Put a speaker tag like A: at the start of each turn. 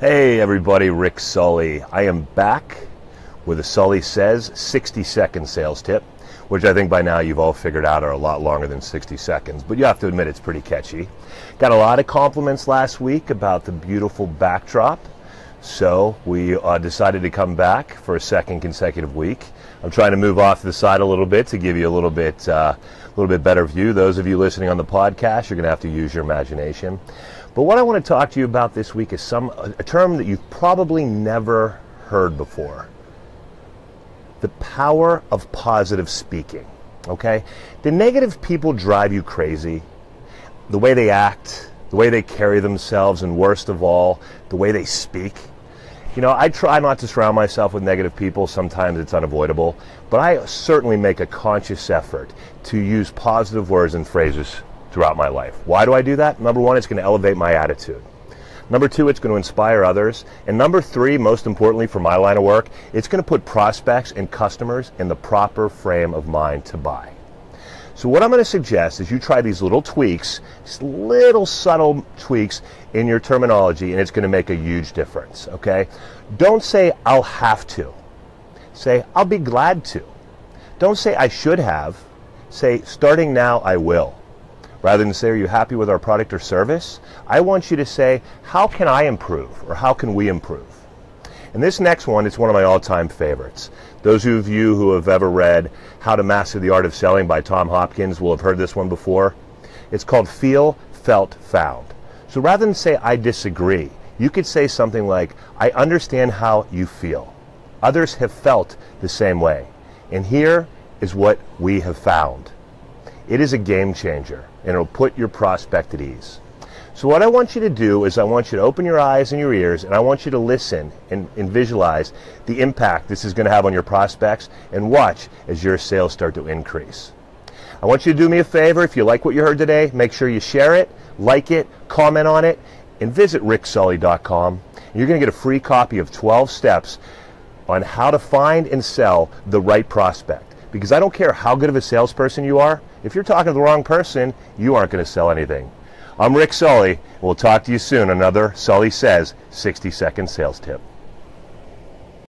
A: Hey everybody, Rick Sully. I am back with a Sully Says 60 second sales tip, which I think by now you've all figured out are a lot longer than 60 seconds, but you have to admit it's pretty catchy. Got a lot of compliments last week about the beautiful backdrop, so we uh, decided to come back for a second consecutive week. I'm trying to move off to the side a little bit to give you a little bit, uh, a little bit better view. Those of you listening on the podcast, you're going to have to use your imagination. But what I want to talk to you about this week is some a term that you've probably never heard before. The power of positive speaking. Okay? The negative people drive you crazy. The way they act, the way they carry themselves, and worst of all, the way they speak. You know, I try not to surround myself with negative people. Sometimes it's unavoidable. But I certainly make a conscious effort to use positive words and phrases throughout my life. Why do I do that? Number one, it's going to elevate my attitude. Number two, it's going to inspire others. And number three, most importantly for my line of work, it's going to put prospects and customers in the proper frame of mind to buy. So what I'm going to suggest is you try these little tweaks, these little subtle tweaks in your terminology, and it's going to make a huge difference. Okay? Don't say I'll have to. Say I'll be glad to. Don't say I should have. Say starting now I will. Rather than say, Are you happy with our product or service? I want you to say, How can I improve? or How can we improve? And this next one is one of my all time favorites. Those of you who have ever read How to Master the Art of Selling by Tom Hopkins will have heard this one before. It's called Feel, Felt, Found. So rather than say, I disagree, you could say something like, I understand how you feel. Others have felt the same way. And here is what we have found. It is a game changer and it'll put your prospect at ease. So what I want you to do is I want you to open your eyes and your ears and I want you to listen and, and visualize the impact this is going to have on your prospects and watch as your sales start to increase. I want you to do me a favor. If you like what you heard today, make sure you share it, like it, comment on it, and visit ricksully.com. You're going to get a free copy of 12 steps on how to find and sell the right prospect. Because I don't care how good of a salesperson you are, if you're talking to the wrong person, you aren't going to sell anything. I'm Rick Sully. We'll talk to you soon. Another Sully Says 60 second sales tip.